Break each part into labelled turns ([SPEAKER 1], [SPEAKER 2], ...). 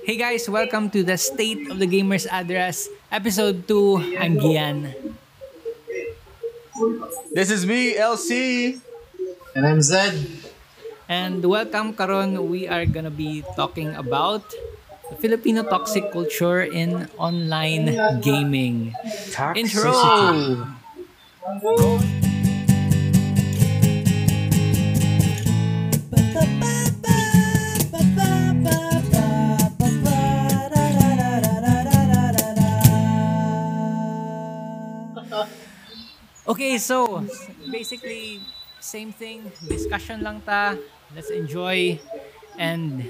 [SPEAKER 1] Hey guys, welcome to the State of the Gamers Address, Episode 2. I'm Gian.
[SPEAKER 2] This is me, LC.
[SPEAKER 3] And I'm Zed.
[SPEAKER 1] And welcome karon we are gonna be talking about the Filipino toxic culture in online gaming. Intro! Okay, so basically same thing, discussion lang ta. Let's enjoy and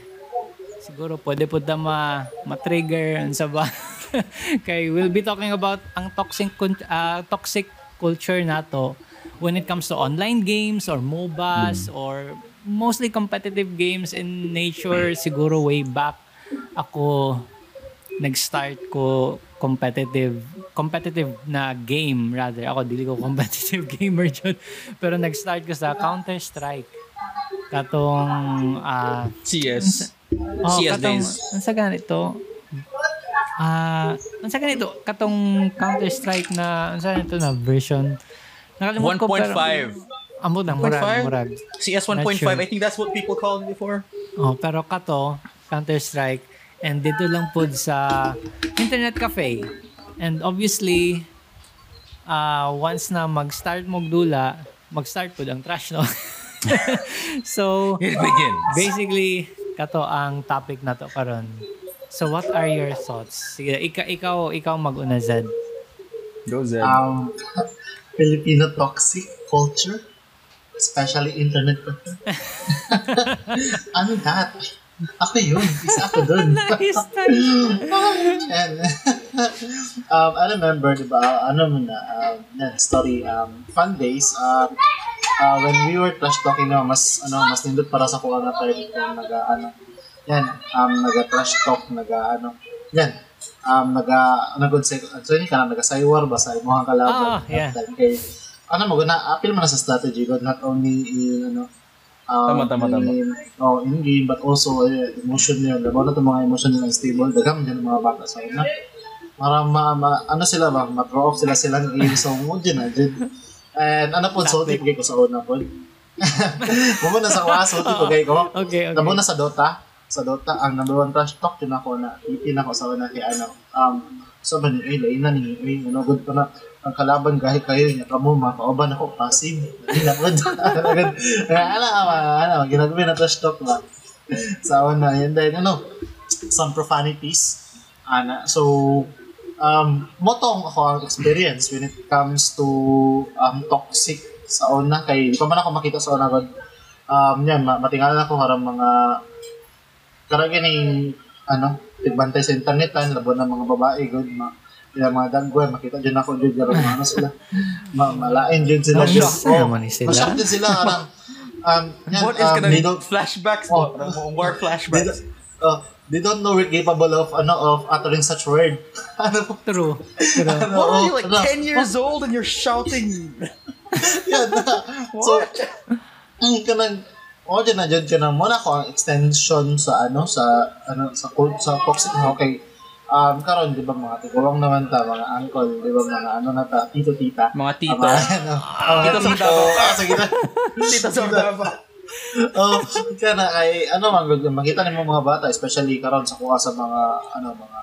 [SPEAKER 1] siguro pwede po ta ma ma-trigger sa ba. Kay we'll be talking about ang toxic ah, toxic culture nato when it comes to online games or MOBAs or mostly competitive games in nature siguro way back ako nag-start ko competitive competitive na game rather ako dili ko competitive gamer jud pero nag-start ko sa Counter Strike katong ah
[SPEAKER 2] CS.
[SPEAKER 1] oh,
[SPEAKER 2] CS
[SPEAKER 1] katong
[SPEAKER 2] days.
[SPEAKER 1] unsa ganito ah unsa ganito katong Counter Strike na unsa ganito na version Nakalimutan ko, pero-
[SPEAKER 2] 1.5.
[SPEAKER 1] Amo na murag
[SPEAKER 2] 1.5?
[SPEAKER 1] murag
[SPEAKER 2] CS
[SPEAKER 1] Not
[SPEAKER 2] 1.5.
[SPEAKER 1] sure.
[SPEAKER 2] I think that's what people called it before.
[SPEAKER 1] Oh, pero kato, Counter-Strike, and dito lang po sa internet cafe. And obviously, uh, once na mag-start mo dula, mag-start po ang trash, no? so,
[SPEAKER 2] It begins.
[SPEAKER 1] basically, kato ang topic na to karon. So, what are your thoughts? Sige, ikaw, ikaw, ikaw mag-una, Zed.
[SPEAKER 2] Go Zed.
[SPEAKER 3] Um, Filipino toxic culture, especially internet culture. ano that? Ako yun. Isa ako dun.
[SPEAKER 1] Nice,
[SPEAKER 3] And, um, I remember, di ba, ano mo na, um, story, um, fun days, um, uh, when we were trash talking na, mas, ano, mas nindot para sa kuha nga tayo dito, naga, ano, yan, um, naga trash talk, naga, ano, yan, um, naga, ano, good say, so yun ka na, naga saywar ba sa imuhang kalaban.
[SPEAKER 1] yeah.
[SPEAKER 3] Dahil kay, ano mo, na, appeal mo na sa strategy, but not only in, ano, um,
[SPEAKER 2] Tama, tama, tama.
[SPEAKER 3] oh, in game, but also uh, emotion yun. Diba na itong mga emotion nila stable, dagam dyan mga bata sa una. Para ma, ma, ano sila ba, ma-throw off sila silang game, so mo dyan na dyan. And ano po, salty po ko sa una po. Mamo na sa po kayo ko.
[SPEAKER 1] Okay, okay.
[SPEAKER 3] Namo na sa Dota, sa Dota, ang number one trash talk yun ako na, itin ako sa una kay ano, um, so ba ni, ay, lain na ni, ay, ano, good pa na, ang kalaban gahi kayo niya kamo makauban ako passive. Na good. Ala ama ano ginagawa na trash talk ba sa una yun then ano some profanities. Ana so um motong ako ang experience when it comes to um toxic sa una. Kay di pa man ako makita sa una god um yan ma- matingalan ako harang mga karang ganing ano tigbantay sa internetan labo na mga babae god ma yung mga dagway makita dyan ako dyan dyan mga ano sila ma malain dyan sila
[SPEAKER 1] Ma-shock na naman sila.
[SPEAKER 3] ma-shock din sila karang um yan,
[SPEAKER 2] What is
[SPEAKER 3] um,
[SPEAKER 2] gonna
[SPEAKER 3] they don't
[SPEAKER 2] flashbacks
[SPEAKER 3] Oh.
[SPEAKER 2] mo? War
[SPEAKER 3] they
[SPEAKER 2] flashbacks.
[SPEAKER 3] don't, uh, they don't know we're capable of ano of uttering such word ano po
[SPEAKER 1] True. True.
[SPEAKER 3] ano,
[SPEAKER 2] What are you like
[SPEAKER 3] ano,
[SPEAKER 2] 10 years old and you're shouting?
[SPEAKER 3] yan so
[SPEAKER 2] What?
[SPEAKER 3] ang kanang o dyan na dyan ka na muna ko ang extension sa ano sa ano sa sa toxic na okay. Um karon di ba mga tigawang naman ta mga uncle di ba mga ano na ta tito tita.
[SPEAKER 2] Mga tito.
[SPEAKER 3] Mga, ano, oh, mga
[SPEAKER 2] Tito sa
[SPEAKER 3] tito. Ah, sige na.
[SPEAKER 2] Tito sa Davao.
[SPEAKER 3] oh kaya na kay ano man good makita nimo mga bata especially karon sa kuha sa mga ano mga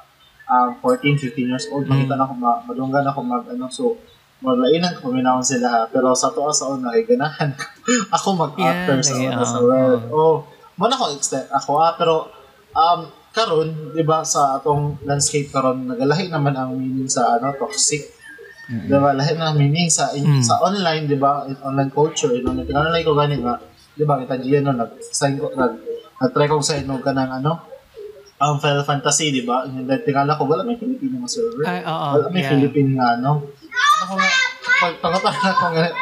[SPEAKER 3] um 14 15 years old makita na ko ma, madunggan ako mag ano. So maglainan ko paminahon sila pero sa tuwa sa una kay ganahan ko. ako mag-actor
[SPEAKER 1] Yeah,
[SPEAKER 3] sa una sa world oh mo na ko extend ako ah pero um karon di ba sa atong landscape karon nagalahi naman ang meaning sa ano toxic di ba lahi na ang meaning sa
[SPEAKER 1] Mm.
[SPEAKER 3] sa online di ba in online culture in online tinanalay ko gani nga di ba kita diyan no nag sign ko nag nag-try ko sa inog ka ng ano ang Final Fantasy, di ba? Yung tingala ko, wala may Filipino nga server.
[SPEAKER 1] Ay, oo.
[SPEAKER 3] wala may
[SPEAKER 1] yeah.
[SPEAKER 3] Philippine ano.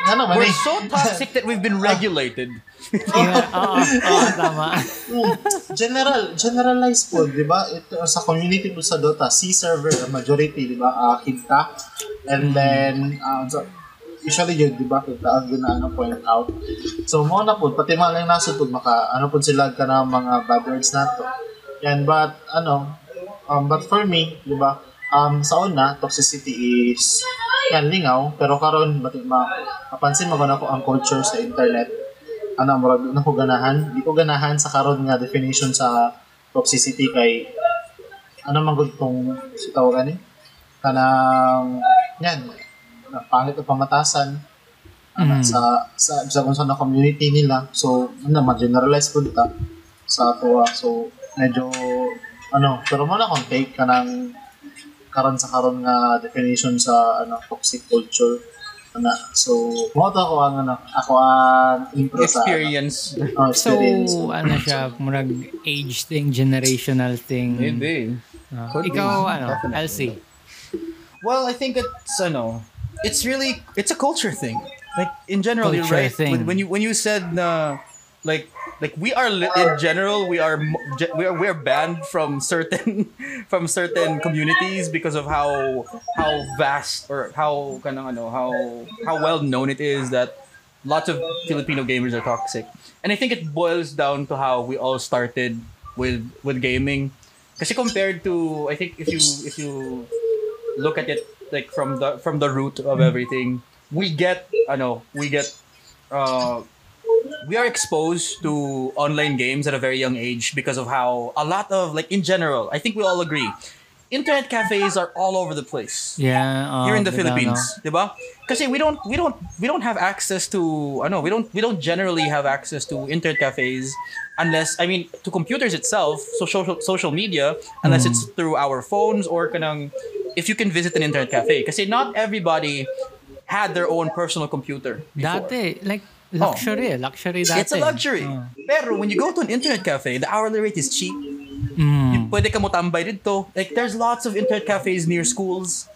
[SPEAKER 3] Naman
[SPEAKER 2] We're so toxic that we've been regulated.
[SPEAKER 1] Yeah, oo, oo, tama.
[SPEAKER 3] Mm, general, generalize po, di ba? Ito, sa community po sa Dota, C server, majority, di ba? Uh, kita. And then, uh, so, usually yun, di ba? Kita ang ginaano point out. So, mo na po, pati mga lang nasa po, maka, ano po sila ka na mga bad words na to. Yan, but, ano, um, but for me, di ba, um, sa una, toxicity is, yan, lingaw, pero karon bati ma, mapansin mo na ko ang culture sa internet, ano, murag na ko ganahan, di ko ganahan sa karon nga definition sa toxicity kay, ano man gud tong si tawagan eh, kanang, yan, na pangit o pamatasan,
[SPEAKER 1] Mhm.
[SPEAKER 3] sa sa sa kung saan na community nila. So, ano, ma-generalize po ta sa ato. So, medyo, ano, pero mo na kung take ka ng karon sa karon nga definition sa ano toxic culture ana so mo to ako ang ano ako ang intro
[SPEAKER 2] Experience.
[SPEAKER 3] sa ano, oh,
[SPEAKER 1] So,
[SPEAKER 3] experience
[SPEAKER 1] ano siya, murag age thing, generational thing.
[SPEAKER 2] Maybe.
[SPEAKER 1] Ah,
[SPEAKER 2] Could be.
[SPEAKER 1] ikaw, ano,
[SPEAKER 2] Definitely.
[SPEAKER 1] Elsie.
[SPEAKER 2] Well, I think it's ano, it's really it's a culture thing. Like in general, you're
[SPEAKER 1] Culture
[SPEAKER 2] right.
[SPEAKER 1] thing.
[SPEAKER 2] When, when you when you said na like like we are li- in general we are we are we are banned from certain from certain communities because of how how vast or how kanang ano how how well known it is that lots of Filipino gamers are toxic. And I think it boils down to how we all started with with gaming. Kasi compared to I think if you if you look at it like from the from the root of everything, we get I know, we get uh we are exposed to online games at a very young age because of how a lot of like in general, I think we all agree. Internet cafes are all over the place
[SPEAKER 1] Yeah. uh,
[SPEAKER 2] here in the Philippines,
[SPEAKER 1] no?
[SPEAKER 2] 'di ba? Kasi we don't we don't we don't have access to I know we don't we don't generally have access to internet cafes unless I mean to computers itself, so social social media unless it's through our phones or kanang if you can visit an internet cafe kasi not everybody had their own personal computer before.
[SPEAKER 1] Dati, like, luxury eh. Luxury dati.
[SPEAKER 2] It's a luxury.
[SPEAKER 1] Ah.
[SPEAKER 2] Pero when you go to an internet cafe, the hourly rate is cheap.
[SPEAKER 1] Mm.
[SPEAKER 2] Pwede ka mo tambay dito. Like there's lots of internet cafes near schools.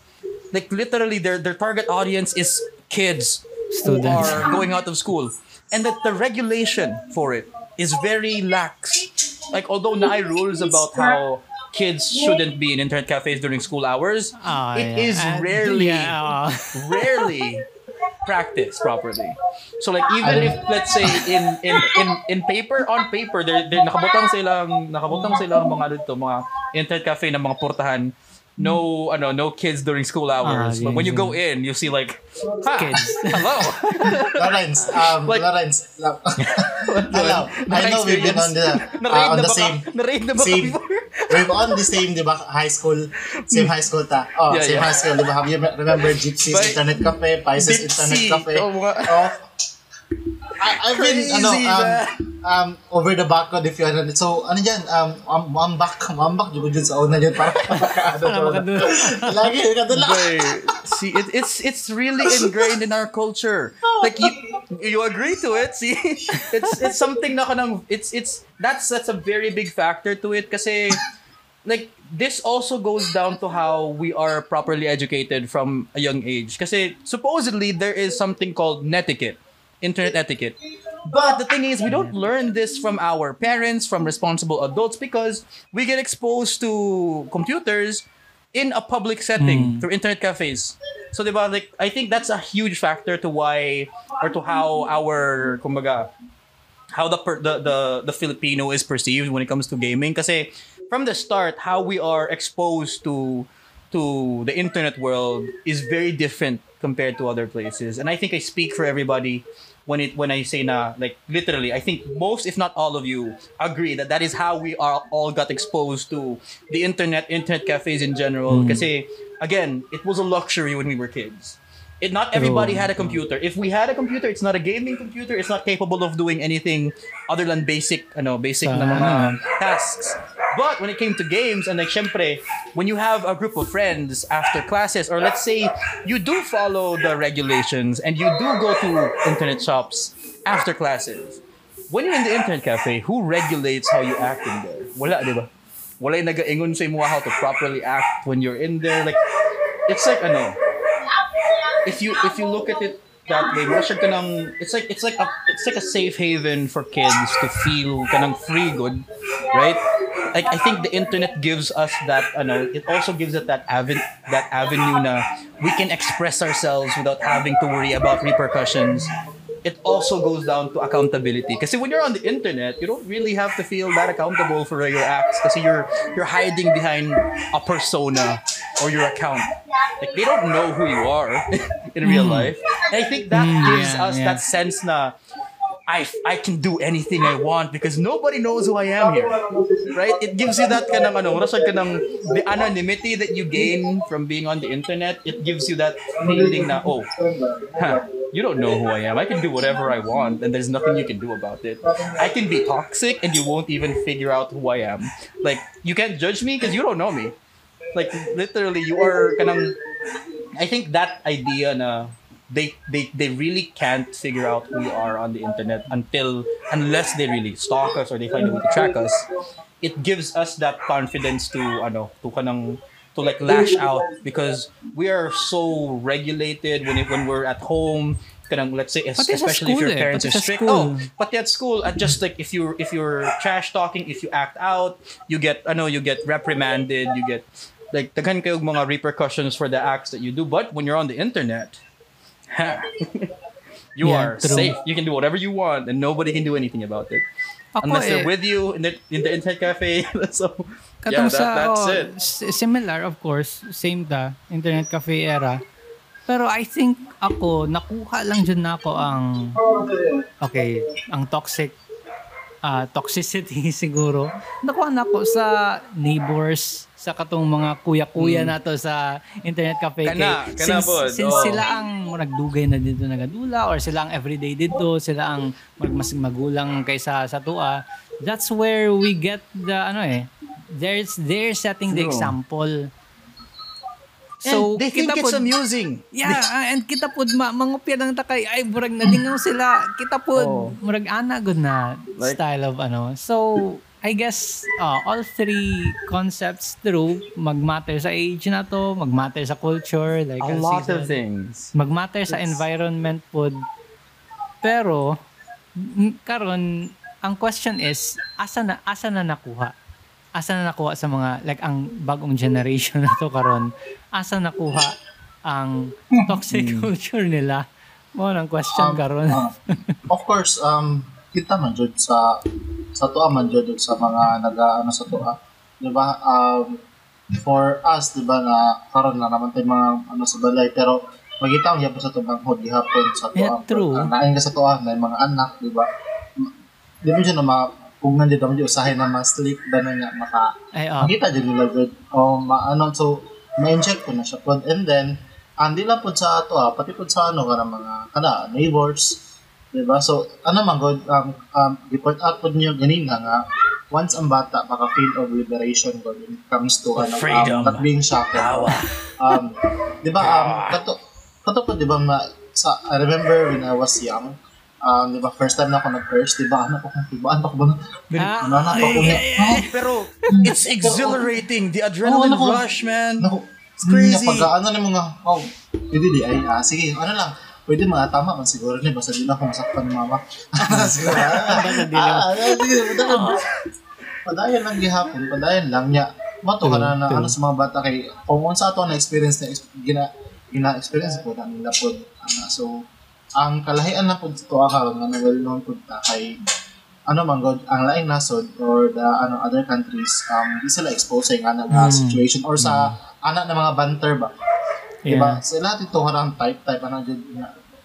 [SPEAKER 2] Like literally their their target audience is kids who are going out of school. And that the regulation for it is very lax. Like although NAI rules about how kids shouldn't be in internet cafes during school hours,
[SPEAKER 1] Ah,
[SPEAKER 2] it
[SPEAKER 1] yeah.
[SPEAKER 2] is rarely
[SPEAKER 1] yeah, ah.
[SPEAKER 2] rarely practiced properly. So like even if let's say in in in in paper on paper there there nakabutang silang nakabutang silang mga dito mga internet cafe na mga portahan no ano no kids during school hours.
[SPEAKER 1] Ah,
[SPEAKER 2] but when you
[SPEAKER 1] yeah.
[SPEAKER 2] go in you see like ha,
[SPEAKER 1] Kids.
[SPEAKER 2] hello.
[SPEAKER 3] Lawrence um
[SPEAKER 2] Like-
[SPEAKER 3] Lawrence la- hello I know we've been on the uh, on the same
[SPEAKER 2] Na-raid na ba ka
[SPEAKER 3] same we've on the same di ba high school same high school ta oh
[SPEAKER 2] Yeah,
[SPEAKER 3] same
[SPEAKER 2] yeah.
[SPEAKER 3] high school di ba have you remember Gypsy's
[SPEAKER 2] But-
[SPEAKER 3] internet cafe Pisces
[SPEAKER 2] Gypsy.
[SPEAKER 3] internet cafe
[SPEAKER 2] Oh,
[SPEAKER 3] oh I, I've been
[SPEAKER 2] Crazy,
[SPEAKER 3] ano um. Um over the back ko if you ano so ano diyan um um mambak mambak jud jud sa una diyan para
[SPEAKER 1] Para makadula.
[SPEAKER 3] lagi kadula
[SPEAKER 2] Wait, see, it, it's it's really ingrained in our culture. Like you, you agree to it. See, it's it's something na kanang it's it's that's that's a very big factor to it. Kasi like this also goes down to how we are properly educated from a young age. Kasi supposedly there is something called netiquette, internet etiquette. But the thing is, we don't learn this from our parents, from responsible adults, because we get exposed to computers in a public setting hmm. through internet cafes. So, diba, like, I think that's a huge factor to why, or to how our, kumbaga, how the, per, the, the, the Filipino is perceived when it comes to gaming. Kasi from the start, how we are exposed to to the internet world is very different compared to other places. And I think I speak for everybody when it when I say na like literally I think most if not all of you agree that that is how we are all got exposed to the internet internet cafes in general hmm. kasi again it was a luxury when we were kids. It not everybody had a computer. If we had a computer, it's not a gaming computer. It's not capable of doing anything other than basic, ano, basic na mga tasks. But when it came to games, and like, syempre, when you have a group of friends after classes, or let's say you do follow the regulations and you do go to internet shops after classes, when you're in the internet cafe, who regulates how you act in there? Wala, di ba? Wala yung nag-ingon sa imo how to properly act when you're in there. Like, it's like, ano, if you if you look at it that way, wala siya kanang, it's like it's like a it's like a safe haven for kids to feel kanang free good, right? Like I think the internet gives us that ano, it also gives it that aven that avenue na we can express ourselves without having to worry about repercussions. It also goes down to accountability. Kasi when you're on the internet, you don't really have to feel that accountable for your acts kasi you're you're hiding behind a persona or your account. Like they don't know who you are in real life. And I think that
[SPEAKER 1] Mm,
[SPEAKER 2] gives
[SPEAKER 1] yeah,
[SPEAKER 2] us
[SPEAKER 1] yeah.
[SPEAKER 2] that sense na I I can do anything I want because nobody knows who I am here. Right? It gives you that of ano, rasag ka ng the anonymity that you gain from being on the internet. It gives you that feeling na oh, huh, you don't know who I am. I can do whatever I want and there's nothing you can do about it. I can be toxic and you won't even figure out who I am. Like you can't judge me because you don't know me. Like literally you are kanang I think that idea na they they they really can't figure out who we are on the internet until unless they really stalk us or they find a way to track us. It gives us that confidence to ano to kanang to like lash out because we are so regulated when it, when we're at home kanang let's say es- especially if your
[SPEAKER 1] eh,
[SPEAKER 2] parents are strict oh but at school at just like if you if you're trash talking if you act out you get I know you get reprimanded you get like daghan kayo mga repercussions for the acts that you do but when you're on the internet you
[SPEAKER 1] Yeah,
[SPEAKER 2] are
[SPEAKER 1] true.
[SPEAKER 2] safe you can do whatever you want and nobody can do anything about it
[SPEAKER 1] Ako
[SPEAKER 2] unless they're
[SPEAKER 1] eh,
[SPEAKER 2] with you in the in the internet cafe so yeah that,
[SPEAKER 1] sa,
[SPEAKER 2] that's
[SPEAKER 1] oh,
[SPEAKER 2] it
[SPEAKER 1] similar of course, same ta, internet cafe era. Pero I think ako, nakuha lang dyan na ako ang, okay, ang toxic, ah toxicity siguro. Nakuha na ako sa neighbors, sa katong mga kuya-kuya na to sa internet cafe.
[SPEAKER 2] Kana,
[SPEAKER 1] Kay-
[SPEAKER 2] kana
[SPEAKER 1] since,
[SPEAKER 2] pod,
[SPEAKER 1] since
[SPEAKER 2] oo.
[SPEAKER 1] sila ang nagdugay na dito nagadula or sila ang everyday dito, sila ang mag, mas magulang kaysa sa tua, that's where we get the ano eh, there's they're setting the example.
[SPEAKER 2] so they think
[SPEAKER 1] kita
[SPEAKER 2] it's
[SPEAKER 1] pod-
[SPEAKER 2] amusing
[SPEAKER 1] Yeah, ah, and kita pod ma mangupya lang takay ay murag nalingaw sila. Kita pod
[SPEAKER 2] Oh.
[SPEAKER 1] murag ana good na
[SPEAKER 2] Like-
[SPEAKER 1] style of ano. So I guess uh, all three concepts true magmatter sa age na to, magmatter sa culture like
[SPEAKER 2] a
[SPEAKER 1] ang
[SPEAKER 2] lot
[SPEAKER 1] season,
[SPEAKER 2] of things
[SPEAKER 1] magmatter sa environment pod. Pero karon ang question is asa na asa na nakuha? Asa na nakuha sa mga like ang bagong generation na to karon? Asa nakuha ang toxic culture nila? Mo nang question
[SPEAKER 3] Um,
[SPEAKER 1] karon.
[SPEAKER 3] of course, um, kita man jud sa sa tuwa man jud sa mga naga ano sa tuwa. 'Di ba? Um, for us, 'di ba na karon na naman tay mga ano sa balay pero magita ang yapon sa tubang hod gihapon sa
[SPEAKER 1] Yeah,
[SPEAKER 3] tuwa.
[SPEAKER 1] true.
[SPEAKER 3] Uh, nain ka sa tuwa, may mga anak, 'di ba? Di ba siya na ma kung nandito mo usahin na ma-sleep ba na nga maka
[SPEAKER 1] Ay oh.
[SPEAKER 3] makita dyan nila good o maano so ma-inject ko na siya pod and then andi lang pod sa ato ah, pati pod sa ano kana mga kana neighbors di ba so ano man good um, um report out pod niyo ganina nga once ang bata maka feel of liberation god when it comes to ano
[SPEAKER 2] freedom.
[SPEAKER 3] um, not being shackled. Um di ba um kato kato pod di ba ma, sa I remember when I was young um, di ba, first time na ako nag-curse, di ba, anak ko kung tibaan pa ko ba?
[SPEAKER 1] Ah,
[SPEAKER 3] Ano, anak ko kung
[SPEAKER 2] pero it's exhilarating. The adrenaline
[SPEAKER 3] Oo, naku.
[SPEAKER 2] rush man.
[SPEAKER 3] Naku,
[SPEAKER 2] It's crazy.
[SPEAKER 3] Pag ano na mga, oh, pwede di, ay, ah, sige, ano lang, pwede mga tama man siguro ni basta di na ako masaktan ni mama. siguro, ah,
[SPEAKER 1] lang.
[SPEAKER 3] ah, ah, sige, padayon. Lang gihapon, padayon lang niya. Mato ka na, na ano sa mga bata kay, kung unsa ato na experience na, gina, gina-experience po na nila po. Ano, so, ang kalahian na po ito akaroon na well known po ta kay ano man god ang laing nasod or the ano other countries um di sila expose nga na nga
[SPEAKER 1] Mm.
[SPEAKER 3] situation or sa anak na mga banter ba
[SPEAKER 1] Yeah.
[SPEAKER 3] diba sila dito harang type type ano jud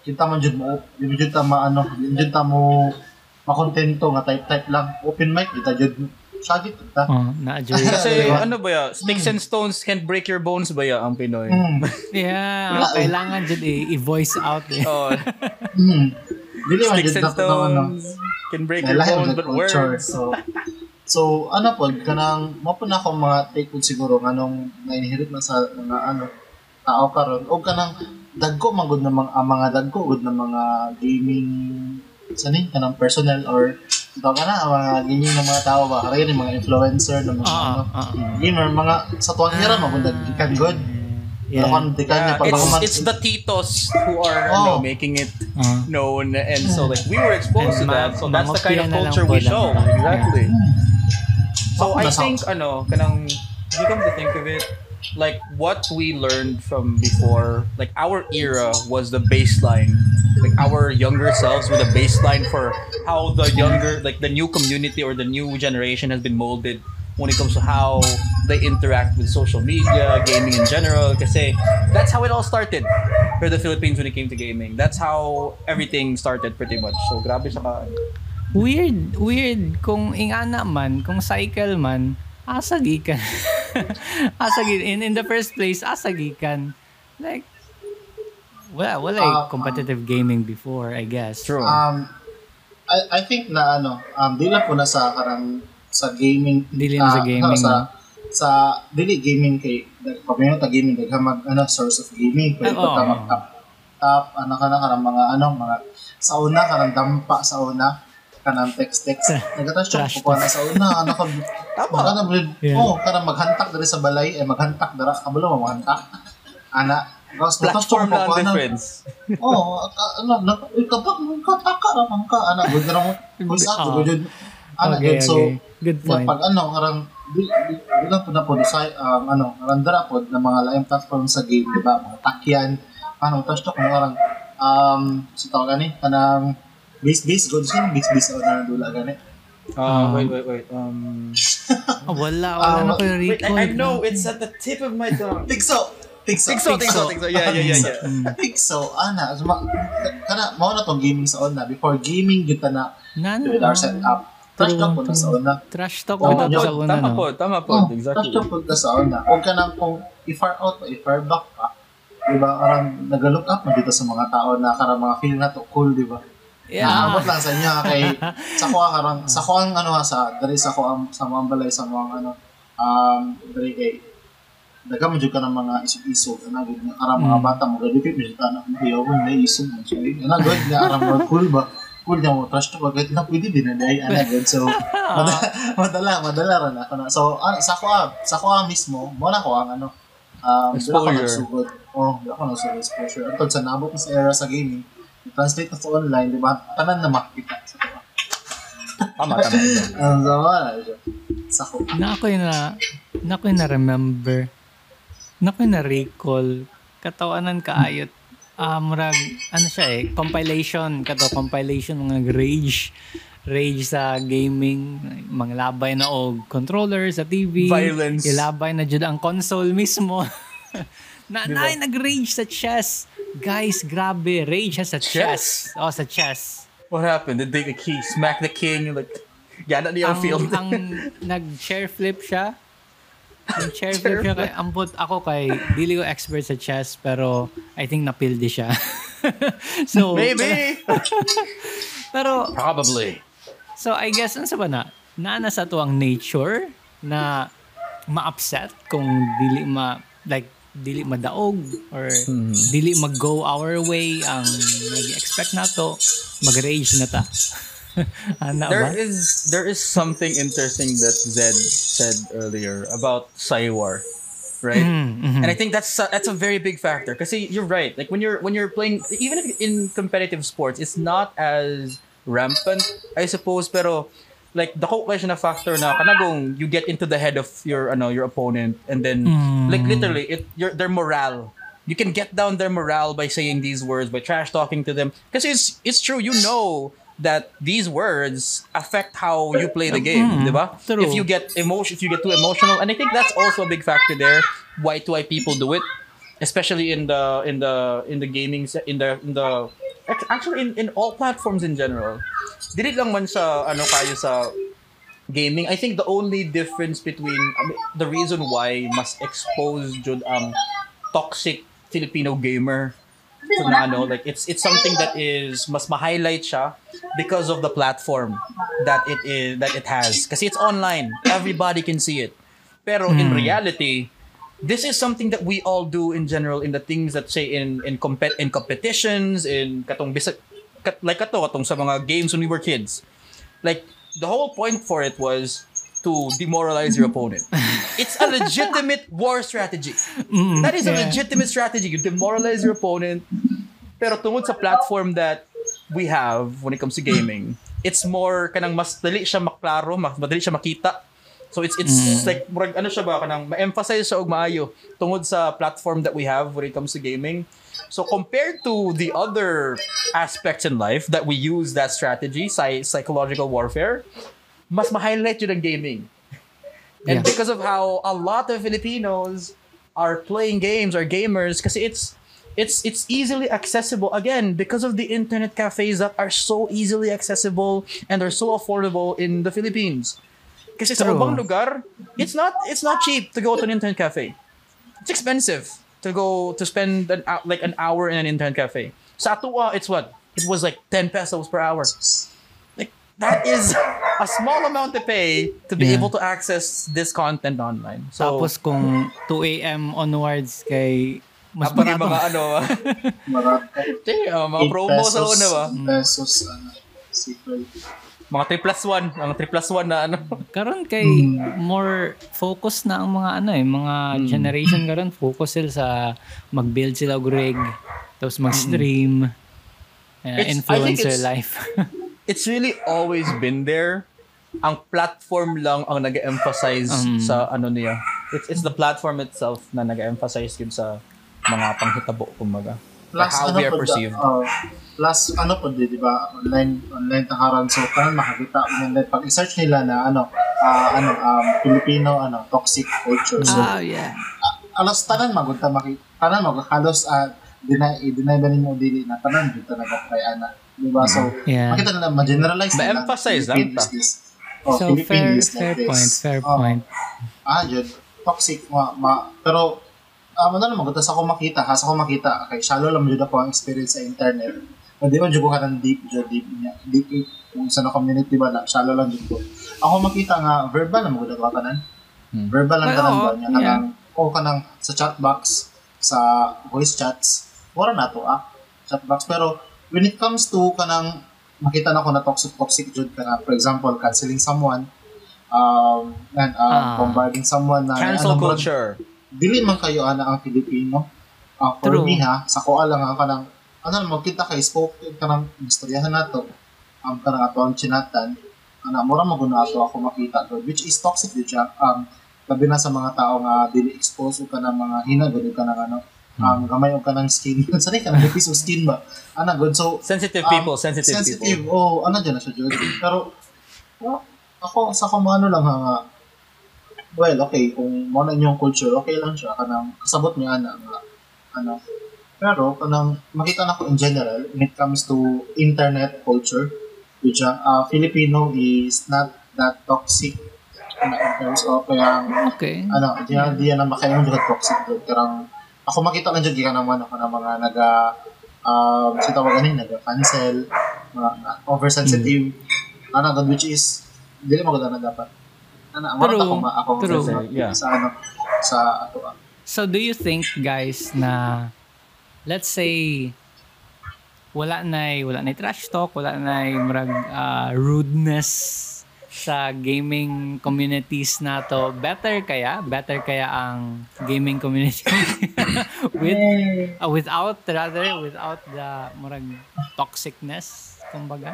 [SPEAKER 3] kita man jud mo di jud ta maano jud ta mo makontento nga type type lang open mic kita jud sagit ta
[SPEAKER 1] Oh, na-joy.
[SPEAKER 2] kasi
[SPEAKER 3] Diba?
[SPEAKER 2] ano ba ya sticks and stones can't break your bones ba ya ang Pinoy
[SPEAKER 3] mm.
[SPEAKER 1] yeah, oh, kailangan dyan i- i-voice out eh.
[SPEAKER 2] oh
[SPEAKER 3] mm. dili man
[SPEAKER 2] sticks
[SPEAKER 3] jud
[SPEAKER 2] and
[SPEAKER 3] dapat na ano
[SPEAKER 2] stones can break your bones but
[SPEAKER 3] culture.
[SPEAKER 2] words
[SPEAKER 3] So, so ano po, kanang, mo po na akong mga take siguro, nganong na-inherit na sa mga ano, tao karon o kanang dagko magud na mga, ang mga dagko gud na mga gaming sani kanang personal or ito ka na, ang mga gaming ng mga tao ba, kaya mga influencer ng mga
[SPEAKER 1] Ah,
[SPEAKER 3] ano,
[SPEAKER 1] ah, ah.
[SPEAKER 3] gamer, mga sa tuwang hira, magunda, ikan good.
[SPEAKER 1] Yeah.
[SPEAKER 3] Niya,
[SPEAKER 2] Yeah,
[SPEAKER 3] pag
[SPEAKER 2] it's, it's the titos who are
[SPEAKER 3] Oh.
[SPEAKER 2] you know, making it
[SPEAKER 1] Ah.
[SPEAKER 2] known and so like we were exposed
[SPEAKER 1] And
[SPEAKER 2] to
[SPEAKER 1] ma-
[SPEAKER 2] that so that's the kind of culture we show exactly so
[SPEAKER 3] Ako
[SPEAKER 2] I
[SPEAKER 3] na sa-
[SPEAKER 2] think ano kanang if you come to think of it like what we learned from before like our era was the baseline like our younger selves with a baseline for how the younger like the new community or the new generation has been molded when it comes to how they interact with social media, gaming in general. Kasi that's how it all started for the Philippines when it came to gaming. That's how everything started pretty much. So ka.
[SPEAKER 1] Weird, weird. Kung ingana man, kung cycle man, asagikan. asagikan. In, in the first place, asagikan. Like, wala, wala
[SPEAKER 3] Ah,
[SPEAKER 1] uh, competitive gaming before, I guess.
[SPEAKER 2] True.
[SPEAKER 3] Um, I, I think na ano, um, di lang po na sa karang sa gaming.
[SPEAKER 1] Dili na sa
[SPEAKER 3] ah,
[SPEAKER 1] gaming,
[SPEAKER 3] ano, sa, sa dili gaming kay may ta gaming daghan mag ano source of gaming pwede
[SPEAKER 1] Ah,
[SPEAKER 3] ko ta mag tap tap ano ka na kanang mga ano mga sa una kanang dampa sa una kanang text text nagatas
[SPEAKER 1] Trash
[SPEAKER 3] ko na sa una ano ka
[SPEAKER 2] Tama.
[SPEAKER 3] Magana
[SPEAKER 1] Yeah.
[SPEAKER 3] oh kanang maghantak diri sa balay eh maghantak dara kabalo mo maghantak ana Tapos
[SPEAKER 2] Platform
[SPEAKER 3] ko, ano,
[SPEAKER 2] difference.
[SPEAKER 3] Oo, oh, ano, na, kapag kataka naman ka, ano, good na mo, good sa ako, good, ano,
[SPEAKER 1] Okay,
[SPEAKER 3] good, so.
[SPEAKER 1] Good
[SPEAKER 3] na,
[SPEAKER 1] point.
[SPEAKER 3] pag ano, karang, di, di, di lang po na po, sa, um, ano, karang dara po, ng mga laing platform sa game, di ba, mga takyan, ano, touch to, kung karang, um, sa tawag gani, kanang, base, base, good, sino base, base, ako na dula gani.
[SPEAKER 2] Uh, wait, wait, wait. Um,
[SPEAKER 1] Ah, wala, wala
[SPEAKER 3] Ah,
[SPEAKER 1] na kayo
[SPEAKER 2] wait,
[SPEAKER 1] recall.
[SPEAKER 2] I, I know it's at the tip of my tongue.
[SPEAKER 3] Tigso! Tigso!
[SPEAKER 2] Tigso, tigso, tigso. Yeah, yeah, yeah, yeah.
[SPEAKER 1] Mm.
[SPEAKER 3] Tigso, ana, suma, kana, mao na tong gaming sa una, before gaming, yun ta na,
[SPEAKER 1] Na,
[SPEAKER 3] with our setup,
[SPEAKER 1] True,
[SPEAKER 3] to po na sa una,
[SPEAKER 1] Trash talk oh,
[SPEAKER 3] yun.
[SPEAKER 1] sa una,
[SPEAKER 2] tama po, tama po.
[SPEAKER 3] Oh,
[SPEAKER 2] exactly.
[SPEAKER 3] Touch punta sa una. Huwag ka nang kung i-far out o i-far back ka. Di ba? Karang nag-look up mo dito sa mga tao na karang mga feel na to cool, di ba?
[SPEAKER 1] Yeah.
[SPEAKER 3] Naabot lang sa inyo ha, kay sa ko karang sa ko ang ano sa dari sa ko ang sa mga balay sa mga ano um dari kay daga mo ka ng mga isog-isog ana gud nga karang mga
[SPEAKER 1] Mm.
[SPEAKER 3] bata mo gadipit mo jud ka na hiyaw mo na isog mo so ana gud nga karang mga cool ba cool na mo trash to bagay na pwede din na dai ana gud so madala madala ra na ako na so ah, sa ko ah, sa ko ah mismo mo na ko ang ano um dili
[SPEAKER 2] Exposure.
[SPEAKER 3] nagsugod oh dili ako nagsugod exposure atol sa nabot ko sa era sa gaming translate na sa online di ba tanan na makita sa ko
[SPEAKER 2] Tama, tama.
[SPEAKER 3] ang sama na siya sa ko
[SPEAKER 1] na ako yung na, na ako yung na-remember. Na ako yung na-recall. Katawanan kaayot. Ah, murag, ano siya eh, compilation. Kato, compilation mga rage. Rage sa gaming. Mga labay na og controller sa TV.
[SPEAKER 2] Violence.
[SPEAKER 1] Ilabay na dyan ang console mismo. na,
[SPEAKER 2] Di
[SPEAKER 1] na, nag-rage sa chess. Guys, grabe. Rage sa chess. Oh, sa chess.
[SPEAKER 2] What happened? Did they like, he smack the king? Like, gana niya ang, field.
[SPEAKER 1] ang nag-chair flip siya. Yung chair
[SPEAKER 2] Chair
[SPEAKER 1] flip siya, kay, ambot ako kay, dili ko expert sa chess, pero I think napildi siya. so,
[SPEAKER 2] Maybe.
[SPEAKER 1] Pero,
[SPEAKER 2] Probably.
[SPEAKER 1] so I guess, ano sa ba na? Naana sa to ang nature na ma-upset kung dili ma, like, dili madaog or
[SPEAKER 2] Hmm.
[SPEAKER 1] dili mag-go our way ang nag-expect nato mag-rage na ta. Ana
[SPEAKER 2] There
[SPEAKER 1] ba?
[SPEAKER 2] is there is something interesting that Zed said earlier about Cywar, right?
[SPEAKER 1] Mm, mhm.
[SPEAKER 2] And I think that's a, that's a very big factor because you're right. Like when you're when you're playing, even if in competitive sports, it's not as rampant, I suppose. Pero like the whole question of factor na kanagong you get into the head of your ano your opponent and then
[SPEAKER 1] Mm.
[SPEAKER 2] like literally it your their morale. You can get down their morale by saying these words by trash talking to them because it's it's true. You know that these words affect how you play the game,
[SPEAKER 1] Mm,
[SPEAKER 2] diba?
[SPEAKER 1] true.
[SPEAKER 2] If you get emotion, if you get too emotional, and I think that's also a big factor there. Why do why people do it, especially in the in the in the gaming in the in the ac- actually in, in all platforms in general. Dili lang man sa ano kayo sa gaming. I think the only difference between I mean, the reason why mas exposed jud ang toxic Filipino gamer. To na ano, like it's it's something that is mas ma-highlight siya because of the platform that it is that it has. Kasi it's online. Everybody can see it. Pero in reality this is something that we all do in general in the things that say in in compet in competitions in katong kat, like kato katong sa mga games when we were kids like the whole point for it was to demoralize your opponent. It's a legitimate war strategy.
[SPEAKER 1] Mm,
[SPEAKER 2] That is a legitimate strategy. You demoralize your opponent. Pero tungod sa platform that we have when it comes to gaming, it's more kanang mas dali siya maklaro, mas madali siya makita So it's it's like murag ano siya ba kanang ma-emphasize siya og maayo tungod sa platform that we have when it comes to gaming. So compared to the other aspects in life that we use that strategy, psy- psychological warfare, mas ma-highlight yun ang gaming. And
[SPEAKER 1] Yeah.
[SPEAKER 2] because of how a lot of Filipinos are playing games or gamers kasi it's it's it's easily accessible again because of the internet cafes that are so easily accessible and are so affordable in the Philippines. Kasi sa
[SPEAKER 1] True.
[SPEAKER 2] ubang lugar, it's not it's not cheap to go to an internet cafe. It's expensive to go to spend an hou- like an hour in an internet cafe. Sa Atua, it's what? It was like 10 pesos per hour. Like that is a small amount to pay to be
[SPEAKER 1] Yeah.
[SPEAKER 2] able to access this content online. So
[SPEAKER 1] Tapos kung 2 a.m. onwards kay mas
[SPEAKER 2] yung
[SPEAKER 1] barato.
[SPEAKER 2] mga ano,
[SPEAKER 3] Marami.
[SPEAKER 2] uh, mga promo sa una ba?
[SPEAKER 3] pesos, sequel.
[SPEAKER 2] Mga 3 plus 1, ang 3 plus 1 na ano.
[SPEAKER 1] Karon kay more focus na ang mga ano eh, mga generation karon focus sila sa mag-build sila og rig, tapos mag-stream, uh,
[SPEAKER 2] I think
[SPEAKER 1] influencer
[SPEAKER 2] it's-
[SPEAKER 1] life.
[SPEAKER 2] It's really always been there. Ang platform lang ang nag-emphasize
[SPEAKER 1] Um,
[SPEAKER 2] sa ano niya. It's it's the platform itself na nag-emphasize yun sa mga panghitabo kumbaga. Like how we are
[SPEAKER 3] po da-
[SPEAKER 2] perceived.
[SPEAKER 3] oh, plus ano po di, di ba? Online online takaran so karon makakita mo na pag i-search nila na ano ah, ano um, Filipino ano toxic culture. So
[SPEAKER 1] ah, yeah.
[SPEAKER 3] alas tanan magunta maki tanan mag halos uh, deny deny ba ninyo dili na tanan jud ta nagapay ana. Di ba? So
[SPEAKER 1] Yeah.
[SPEAKER 3] makita nila ma-generalize nila.
[SPEAKER 2] Ma-emphasize lang ta.
[SPEAKER 3] Oh,
[SPEAKER 1] So
[SPEAKER 3] Philippine
[SPEAKER 1] fair
[SPEAKER 3] like
[SPEAKER 1] fair point, fair
[SPEAKER 3] Oh,
[SPEAKER 1] point.
[SPEAKER 3] ah, yun. Toxic, ma, ma, pero, ah, ano naman, sa ako makita, ha, sa ako makita, kay shallow lang jud ako ang experience sa internet. Hindi man jud ko ka ng deep, jud deep niya. Deep, eh, kung sa na community ba na, shallow lang jud ko. Ako makita nga, verbal na magod ako kanan.
[SPEAKER 2] Hmm.
[SPEAKER 3] Verbal lang kanan
[SPEAKER 1] oo,
[SPEAKER 3] ba niya,
[SPEAKER 1] yeah.
[SPEAKER 3] kanang, o kanang sa chat box, sa voice chats, wala na to, ah, chat box. Pero, when it comes to kanang, makita na ko na toxic, toxic jud ka na, for example, canceling someone, um, and, um,
[SPEAKER 1] Ah.
[SPEAKER 3] bombarding someone na
[SPEAKER 2] Cancel
[SPEAKER 3] ano,
[SPEAKER 2] culture.
[SPEAKER 3] Dili man kayo ana ang Pilipino. Ah, for
[SPEAKER 1] True.
[SPEAKER 3] me ha, sa ko lang ha kanang ano magkita kay spoke kanang istoryahan nato ang kanang ato ang chinatan ana mura maguna ato ako makita to which is toxic di siya um labi na sa mga tao nga dili expose ka ng mga hinagod ka ng ano um gamay og kanang skin sa ka ng piece of skin ba ana good so
[SPEAKER 2] Sensitive
[SPEAKER 3] um,
[SPEAKER 2] people, sensitive,
[SPEAKER 3] sensitive
[SPEAKER 2] people.
[SPEAKER 3] oh ano dyan na siya Jud. pero well, ako sa kumano lang ha well okay kung mo na inyong culture okay lang siya kanang kasabot niya nga ano pero kanang makita na ko in general when it comes to internet culture which uh, Filipino is not that toxic ano, in terms of kaya
[SPEAKER 1] Okay.
[SPEAKER 3] ano, di na, di na makayon yung toxic doon. Karang, ako makita lang dyan, ka naman ako ng mga naga, um, sa tawag ganin, naga-cancel, mga na- oversensitive, ano, God, which is, hindi na maganda na dapat. Ano,
[SPEAKER 1] True.
[SPEAKER 3] ako, ma- ako
[SPEAKER 1] True.
[SPEAKER 3] sa,
[SPEAKER 2] Yeah.
[SPEAKER 3] sa, ano, sa, ato, ah.
[SPEAKER 1] So do you think guys na let's say wala na wala na trash talk, wala na murag ah, rudeness sa gaming communities nato better kaya better kaya ang gaming community with ah, without rather without the murag toxicness kumbaga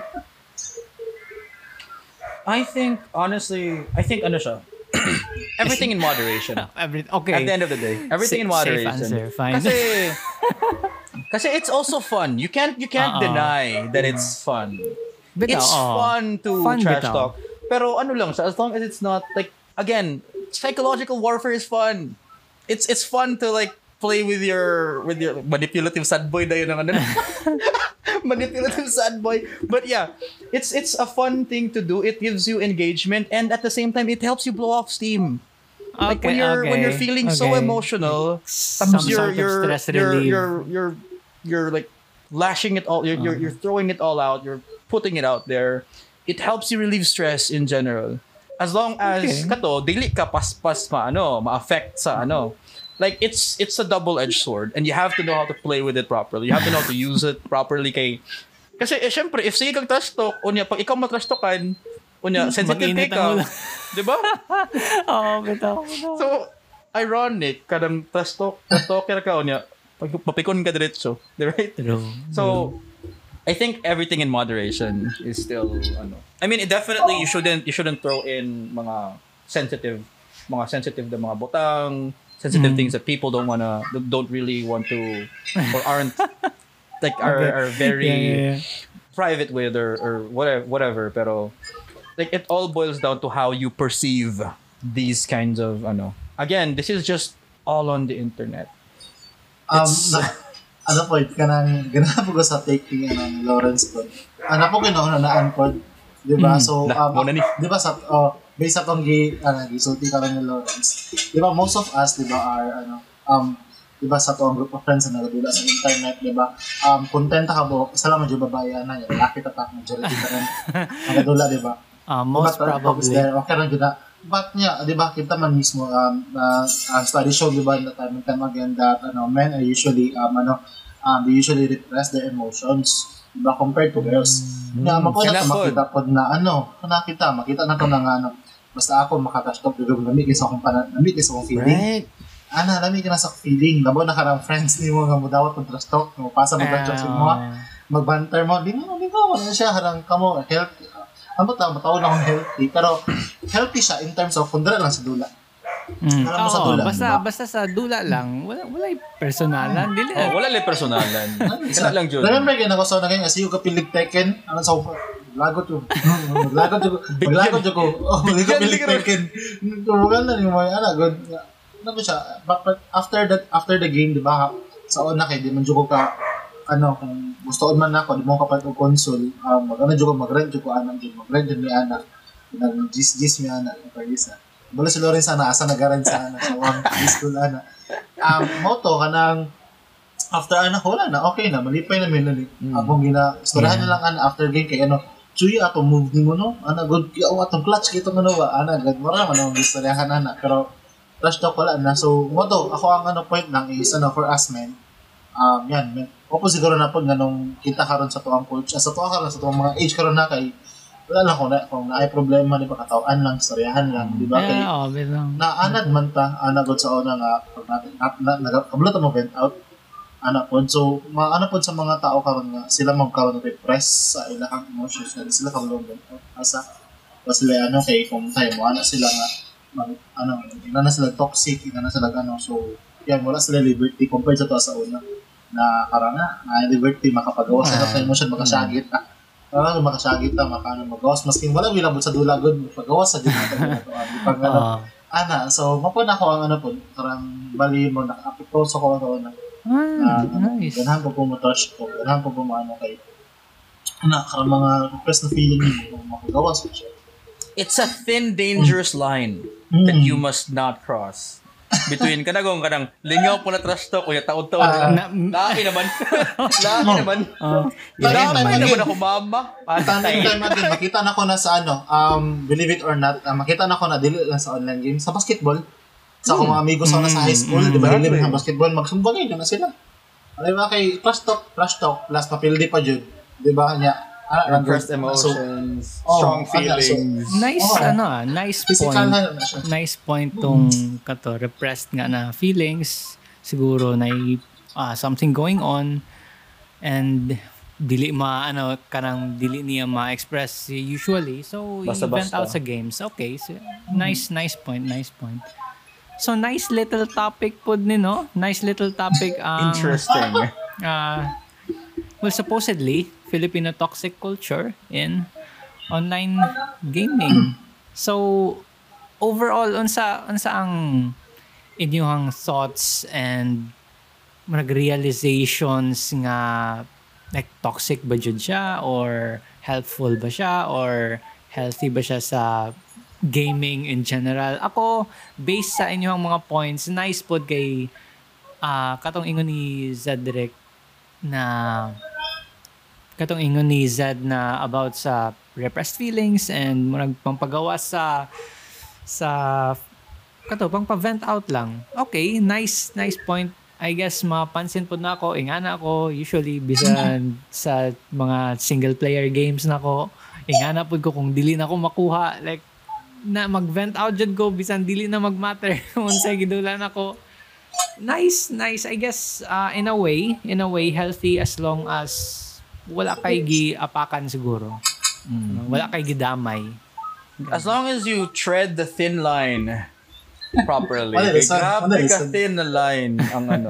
[SPEAKER 2] I think honestly, I think ano siya. everything in moderation.
[SPEAKER 1] Every, okay
[SPEAKER 2] At the end of the day, everything in
[SPEAKER 1] Sa- safe
[SPEAKER 2] moderation.
[SPEAKER 1] answer, fine.
[SPEAKER 2] Kasi kasi it's also fun. You can't you can't
[SPEAKER 1] Oo.
[SPEAKER 2] deny that it's mm. fun.
[SPEAKER 1] Bitaw,
[SPEAKER 2] it's
[SPEAKER 1] oo.
[SPEAKER 2] fun to
[SPEAKER 1] Fun
[SPEAKER 2] trash
[SPEAKER 1] bitaw.
[SPEAKER 2] talk. Pero ano lang siya, as long as it's not like again, psychological warfare is fun. It's it's fun to like play with your with your manipulative sad boy na yun ang ano. manipulative sad boy. But yeah, it's it's a fun thing to do. It gives you engagement and at the same time it helps you blow off steam. Like when
[SPEAKER 1] Okay,
[SPEAKER 2] you're when you're
[SPEAKER 1] okay,
[SPEAKER 2] feeling so
[SPEAKER 1] okay.
[SPEAKER 2] emotional,
[SPEAKER 1] Some
[SPEAKER 2] you're
[SPEAKER 1] sort of
[SPEAKER 2] you're,
[SPEAKER 1] stress
[SPEAKER 2] you're,
[SPEAKER 1] relief.
[SPEAKER 2] you're you're you're like lashing it all you're, you're you're throwing it all out you're putting it out there it helps you relieve stress in general as long as
[SPEAKER 1] Okay.
[SPEAKER 2] kato dili ka paspas ma ano ma-affect sa ano like it's it's a double-edged sword and you have to know how to play with it properly you have to know how to use it properly kay kasi eh, syempre if sige kang trash talk unya pag ikaw matrash talkan unya sensitive
[SPEAKER 1] Mag-init
[SPEAKER 2] ka di ba
[SPEAKER 1] oh bitaw.
[SPEAKER 2] So, ironic, kadang trash talk, trash talker ka o niya, pag mapikon ka diretso. Right?
[SPEAKER 1] True.
[SPEAKER 2] So, I think everything in moderation is still, ano. I mean, it definitely, you shouldn't, you shouldn't throw in mga sensitive mga sensitive na mga botang sensitive
[SPEAKER 1] Mm.
[SPEAKER 2] things that people don't wanna don't really want to or aren't like are,
[SPEAKER 1] Okay.
[SPEAKER 2] are very
[SPEAKER 1] Yeah, yeah, yeah.
[SPEAKER 2] private with or, or whatever whatever pero like it all boils down to how you perceive these kinds of I know again this is just all on the internet
[SPEAKER 3] Um,
[SPEAKER 2] It's-
[SPEAKER 3] na, ano po, kanang ganap ko sa take ni ano, Lawrence po. Ano po kinaunanaan po, di ba?
[SPEAKER 1] Mm,
[SPEAKER 3] So,
[SPEAKER 2] na,
[SPEAKER 3] um, di ba sa, oh, based tong gi, ano, gisulti ka lang ni Lawrence, di ba, most of us, di ba, are, ano, um, di ba, sa tuwang group of friends na nagadula sa internet, di ba, um, kontenta ka po, isa lang medyo babae na, yung lalaki tatak, majority ka rin, nagadula, di ba?
[SPEAKER 1] Uh, most
[SPEAKER 3] uh,
[SPEAKER 1] probably.
[SPEAKER 3] There, okay yun na. But niya, di ba, kita man mismo, um, uh, uh, study show, di ba, that time and time again, that, ano, men are usually, um, ano, um, they usually repress their emotions, di ba, compared to girls. Na, mapo na
[SPEAKER 2] Kailan po?
[SPEAKER 3] makita po na, ano, na kita, makita na to na nga, ano, basta ako makatastop, di ba, lamig isa akong panan, lamig isa akong feeling.
[SPEAKER 2] right
[SPEAKER 3] Ana, lamig ka na sa feeling. Labo na ka ng friends ni mo, nga mo dawat ng trust talk, mo pasa mo uh, mo,
[SPEAKER 1] Ah,
[SPEAKER 3] magbanter mo, di mo, di mo, ano siya, harang ka mo, healthy. Ang bata, matawag na akong healthy, pero healthy siya in terms of kundra lang sa dula.
[SPEAKER 1] mm.
[SPEAKER 3] Alam mo sa dula,
[SPEAKER 1] basta,
[SPEAKER 3] diba?
[SPEAKER 1] basta sa dula lang. Wala, wala yung personalan. Dili,
[SPEAKER 2] oh, wala lang personalan kaya lang Jud
[SPEAKER 3] Remember kayo ako sa naging asiyo ka pilig Tekken? Ano sa Lagot yung Lagot yung Maglagot yung ko. Oh, ka pilig Tekken Tumugan na yung mga Ano, good. Ano ba siya? But, after that After the game, di ba Sa una kay, di man ko ka ano, kung gusto ko man ako, di mo kapat og console, um, mag dyan ko, mag-rent ko anang dyan, mag-rent dyan mi anak, nag-gis-gis mi anak, pag-isa. Bala si Loren sana, asa nag-rent sa anak, sa one school anak. Um, moto, kanang, after anak, wala na, okay na, malipay na min ni.
[SPEAKER 2] Mm.
[SPEAKER 3] Akong gina, istorahan
[SPEAKER 1] Yeah.
[SPEAKER 3] na lang ana after game kay ano, Chuy ato move ni mo no. Ana good kaya atong clutch kito ano ba. Ana gad mo ra man ang istoryahan ana pero trash talk wala na. So moto ako ang ano point lang is ano for us men. Um yan men. Opo siguro na pod nganong kita karon sa tuwang coach. Sa tuwa karon sa tuwang mga age karon na kay wala lang kung na kung naay problema di ba katawaan lang istoryahan lang di ba kay
[SPEAKER 1] yeah, oh, lang.
[SPEAKER 3] naanad man ta anad gud sa una nga pag natin na, na, na, kabalo ta mo vent out ana pod so maano pod sa mga tao karon nga sila magkaroon ng repress sa ilang emotions nga sila out asa o sila ano kay kung tayo mo ana sila nga mag, ano ina na sila toxic ina na sila ano so yan wala sila liberty compared sa to sa una. Na karang na na liberty makapagawa sa
[SPEAKER 1] Ah.
[SPEAKER 3] uh, emotion makasagit ta Ah, makasagit ta makano magawas. Maski wala wilabot sa dula gud pagawas sa dito pag ano. Ana so mapun ako ang ano po karang bali mo naka-apito sa ko una
[SPEAKER 1] Ah,
[SPEAKER 3] na
[SPEAKER 1] nice.
[SPEAKER 3] ganahan po po mo touch ko ganahan po po mo ano kay ana karang mga repressed na feeling mo makagawas ko siya
[SPEAKER 2] it's a thin dangerous line that
[SPEAKER 3] Mm.
[SPEAKER 2] you must not cross. Between kanagong kanang lingaw po na trash talk kuya taon-taon
[SPEAKER 3] Ah.
[SPEAKER 2] na. laki naman. Laki naman.
[SPEAKER 1] Oh,
[SPEAKER 3] Lagi
[SPEAKER 2] laki
[SPEAKER 3] naman
[SPEAKER 2] ako mama.
[SPEAKER 3] And time again, makita na ko na sa ano, um, believe it or not, ah, makita na ko na dili lang sa online game, sa basketball. Sa akong mga amigos ako na sa high school,
[SPEAKER 1] Mm,
[SPEAKER 3] di ba,
[SPEAKER 2] exactly.
[SPEAKER 3] hilim ng basketball, magsumbagay na na sila. Ano ba kay trash talk, trash talk, plus mapildi pa jud. Di ba, niya, ah,
[SPEAKER 2] repressed
[SPEAKER 3] so,
[SPEAKER 2] emotions
[SPEAKER 3] oh,
[SPEAKER 2] strong
[SPEAKER 3] ano, so-
[SPEAKER 2] feelings
[SPEAKER 1] nice,
[SPEAKER 3] Oh.
[SPEAKER 1] ano ah, nice point.
[SPEAKER 3] na na siya.
[SPEAKER 1] Nice point tong kato, repressed nga na feelings. Siguro na ah, something going on and dili ma ano kanang dili niya ma-express usually so you
[SPEAKER 2] Basta-basta.
[SPEAKER 1] vent out sa games okay so, nice nice point nice point so nice little topic pod ni no? Nice little topic um,
[SPEAKER 2] interesting.
[SPEAKER 1] uh, well supposedly Filipino toxic culture in online gaming. So overall unsa unsa ang inyong thoughts and mga realizations nga like toxic ba jud siya or helpful ba siya or healthy ba siya sa gaming in general ako based sa inyong mga points nice pod kay ah katong ingon ni Zedric na katong ingon ni Zed na about sa repressed feelings and murag pampagawa sa sa kato pang pa-vent out lang. Okay, nice nice point. I guess mapansin po na ako, ingana ako usually bisan sa mga single player games na ko, ingana po ko kung dili na ako makuha like na mag-vent out jud ko bisan dili na mag-matter kung unsay gidulan ako. Nice, nice. I guess uh, in a way, in a way healthy as long as wala kay giapakan siguro. Wala kay gidamay.
[SPEAKER 2] As long as you tread the thin line properly.
[SPEAKER 3] Ano,
[SPEAKER 2] Kay
[SPEAKER 3] listen,
[SPEAKER 2] grabe
[SPEAKER 3] ano,
[SPEAKER 2] ka thin na line ang ano.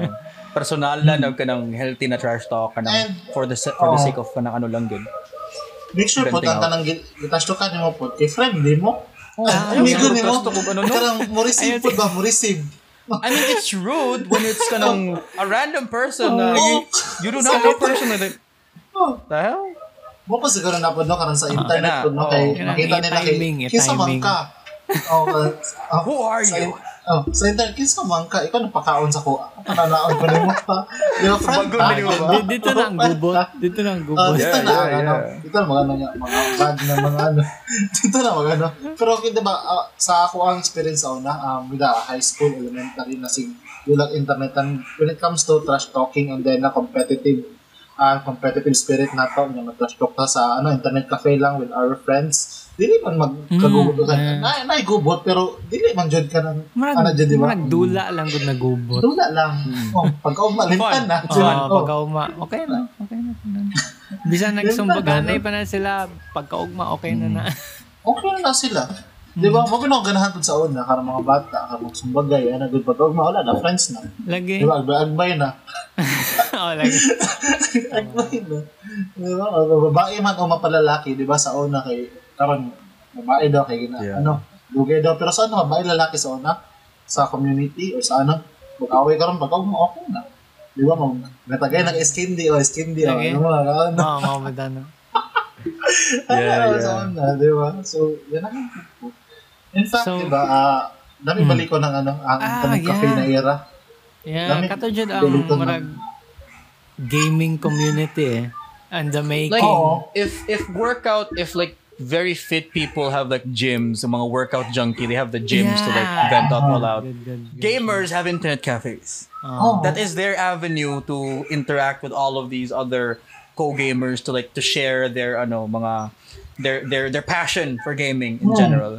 [SPEAKER 2] Personal na nag ka ng healthy na trash talk ka ng for the for the
[SPEAKER 3] Oo.
[SPEAKER 2] sake of ka ng ano lang good.
[SPEAKER 3] Make sure po,
[SPEAKER 2] Venting out.
[SPEAKER 3] tanta ng gitasto ka mo po. Kay friendly mo. Oh,
[SPEAKER 1] Ah,
[SPEAKER 2] ayaw
[SPEAKER 3] ni mo.
[SPEAKER 2] gusto ko ano, no?
[SPEAKER 3] Karang mo receive po ba? Mo receive.
[SPEAKER 2] I mean, it's rude when it's ka ng a random person na
[SPEAKER 3] Oo.
[SPEAKER 2] you, you do not know personally.
[SPEAKER 3] Oh,
[SPEAKER 2] The hell?
[SPEAKER 3] mo pa siguro na po no, karang sa internet
[SPEAKER 2] na.
[SPEAKER 3] po no, kay makita nila kay kinsa man ka. Oh,
[SPEAKER 2] Who are you?
[SPEAKER 3] Oh, sa internet, kinsa man ka, ikaw napakaon sa ko. Pananaon ko nimo pa. Di ba, friend
[SPEAKER 2] Bago
[SPEAKER 3] di
[SPEAKER 2] ba?
[SPEAKER 3] ba?
[SPEAKER 1] Di- Dito na ang gubot. Dito na ang gubot.
[SPEAKER 3] dito
[SPEAKER 2] Yeah,
[SPEAKER 3] na,
[SPEAKER 2] yeah,
[SPEAKER 3] ano,
[SPEAKER 2] yeah.
[SPEAKER 3] dito na mga ano, niya, mga bad na mga ano. dito na mga ano. Pero okay, di ba, ah, sa ako ang experience sa una, um, with the high school, elementary na sig gulag internet, and when it comes to trash talking and then na competitive, ah competitive spirit na to, yung trash talk ta sa ano, internet cafe lang with our friends, dili man magkagubot
[SPEAKER 1] Mm, yeah.
[SPEAKER 3] Na, naigubot, pero dili man jud ka ng,
[SPEAKER 1] Marag,
[SPEAKER 3] ano dyan, di ba?
[SPEAKER 1] marag dula lang gud nagubot.
[SPEAKER 3] Dula lang. Oh, pagka umalimtan
[SPEAKER 2] Fun.
[SPEAKER 3] na.
[SPEAKER 1] Oh,
[SPEAKER 3] Oh,
[SPEAKER 1] pagkaugma, okay na. Okay na. Bisan nagsumbaganay pa na sila, pagkaugma, okay na na.
[SPEAKER 3] okay na sila. Di ba? Mo na ganahan sa una, karang mga bata, karang magsumbagay, ano, good pag wala na, friends na.
[SPEAKER 1] Lagi.
[SPEAKER 3] Di ba? Agbay na.
[SPEAKER 1] oh, lagi.
[SPEAKER 3] Agbay na. Di ba? Babae man o mapalalaki, di ba? Sa una kay, karang babae daw kay gina,
[SPEAKER 2] Yeah.
[SPEAKER 3] ano, dugay daw. Pero sa ano, babae lalaki sa una, sa community or sa ano, mag-away karon pag mo okay na. Di ba? Mag, natagay ng skindi o skindi o
[SPEAKER 1] Lagi.
[SPEAKER 3] ano mo, ano.
[SPEAKER 1] Oo, mga madano.
[SPEAKER 2] Yeah,
[SPEAKER 3] Ano,
[SPEAKER 2] yeah.
[SPEAKER 3] Sa una, di ba? So, yan ang In fact,
[SPEAKER 1] So-
[SPEAKER 3] di ba, ah, dami
[SPEAKER 1] Hmm.
[SPEAKER 3] balik ko ng ano, ang
[SPEAKER 1] Ah,
[SPEAKER 3] cafe
[SPEAKER 1] yeah.
[SPEAKER 3] na era.
[SPEAKER 1] Yeah,
[SPEAKER 3] Dami-
[SPEAKER 1] kato dyan ang marag gaming community eh. And the making.
[SPEAKER 2] Like
[SPEAKER 3] Oo.
[SPEAKER 2] if if workout if like very fit people have like gyms, yung mga workout junkie, they have the gyms to like
[SPEAKER 1] Yeah.
[SPEAKER 2] vent out all out.
[SPEAKER 1] Good, good, good.
[SPEAKER 2] Gamers have internet cafes.
[SPEAKER 1] Oh.
[SPEAKER 2] That is their avenue to interact with all of these other co-gamers to like to share their ano mga their their their passion for gaming in
[SPEAKER 3] Hmm.
[SPEAKER 2] general.